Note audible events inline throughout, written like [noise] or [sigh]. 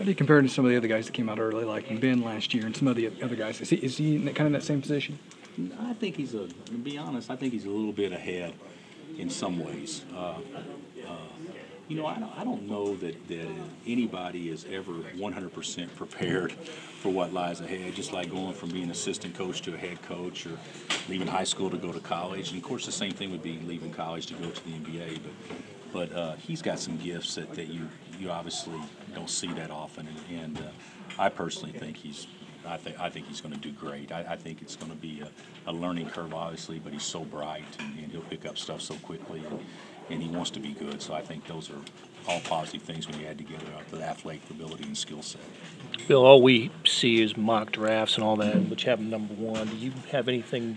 How do you compare him to some of the other guys that came out early, like Ben last year and some of the other guys? Is he, is he in that, kind of that same position? I think he's a. To be honest, I think he's a little bit ahead in some ways. Uh, uh, you know, I don't, I don't know that, that anybody is ever 100% prepared for what lies ahead. Just like going from being assistant coach to a head coach, or leaving high school to go to college. And of course, the same thing would be leaving college to go to the NBA. But but uh, he's got some gifts that, that you you obviously don't see that often. And, and uh, I personally think he's I think I think he's going to do great. I, I think it's going to be a, a, learning curve, obviously, but he's so bright and, and he'll pick up stuff so quickly, and, and, he wants to be good. So I think those are all positive things when you add together the athletic ability and skill set. Bill, all we see is mock drafts and all that, which have him number one. Do you have anything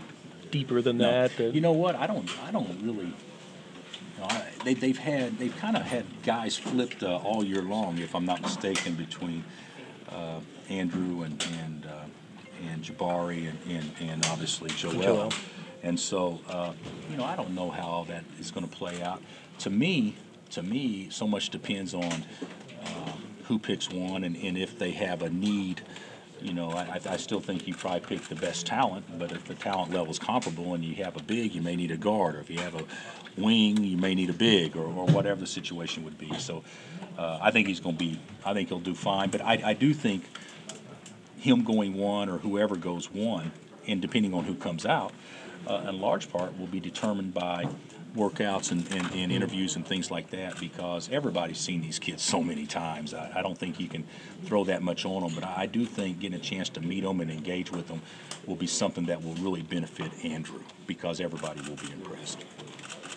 deeper than no. that? that? You know what? I don't. I don't really. You know, I, they, they've had they've kind of had guys flipped uh, all year long, if I'm not mistaken, between uh, Andrew and and uh, and Jabari and, and, and obviously Joel. Joel. And so, uh, you know, I don't know how all that is going to play out. To me, to me, so much depends on um, who picks one and, and if they have a need. You know, I, I still think you probably pick the best talent, but if the talent level is comparable and you have a big, you may need a guard, or if you have a wing, you may need a big, or, or whatever the situation would be. So, uh, I think he's going to be. I think he'll do fine. But I, I do think him going one or whoever goes one, and depending on who comes out, uh, in large part will be determined by workouts and, and, and, interviews and things like that because everybody's seen these kids so many times. I, I, don't think you can throw that much on them, but I do think getting a chance to meet them and engage with them will be something that will really benefit Andrew because everybody will be impressed.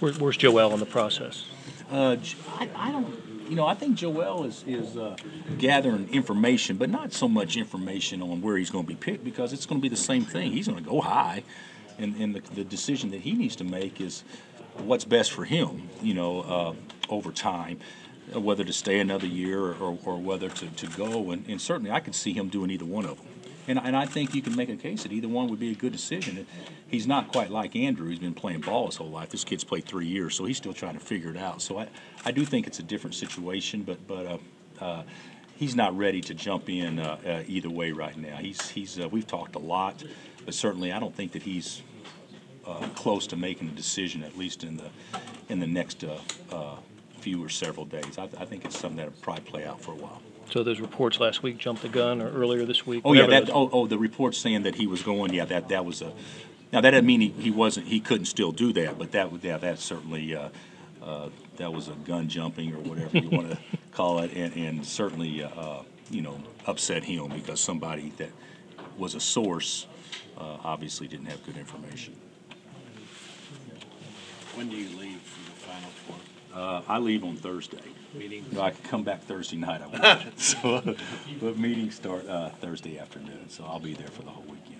Where, where's Joel in the process? Uh, I, I don't you know, I think Joel is is uh, gathering information, but not so much information on where he's going to be picked because it's going to be the same thing. He's going to go high, and and the, the decision that he needs to make is what's best for him. You know, uh, over time. Whether to stay another year or, or, or whether to, to go, and, and certainly I could see him doing either one of them. And, and I think you can make a case that either one would be a good decision. He's not quite like Andrew. He's been playing ball his whole life. This kid's played three years, so he's still trying to figure it out. So I, I do think it's a different situation, but but uh, uh, he's not ready to jump in uh, uh either way right now. He's he's uh, we've talked a lot, but certainly I don't think that he's uh, close to making a decision at least in the in the next few or several days. I, I think it's something that'll probably play out for a while. So those reports last week jumped the gun, or earlier this week. Oh yeah, that. Oh, oh, the report saying that he was going. Yeah, that that was a. Now that doesn't mean he, he wasn't. He couldn't still do that, but that yeah, that certainly. Uh, uh, that was a gun jumping or whatever you want to [laughs] call it, and, and certainly, uh, uh, you know, upset him because somebody that was a source uh, obviously didn't have good information. When do you leave for the Final Four? Uh, I leave on Thursday. Meeting? No, I come back Thursday night. I will. [laughs] so, but meetings start uh, Thursday afternoon, so I'll be there for the whole weekend.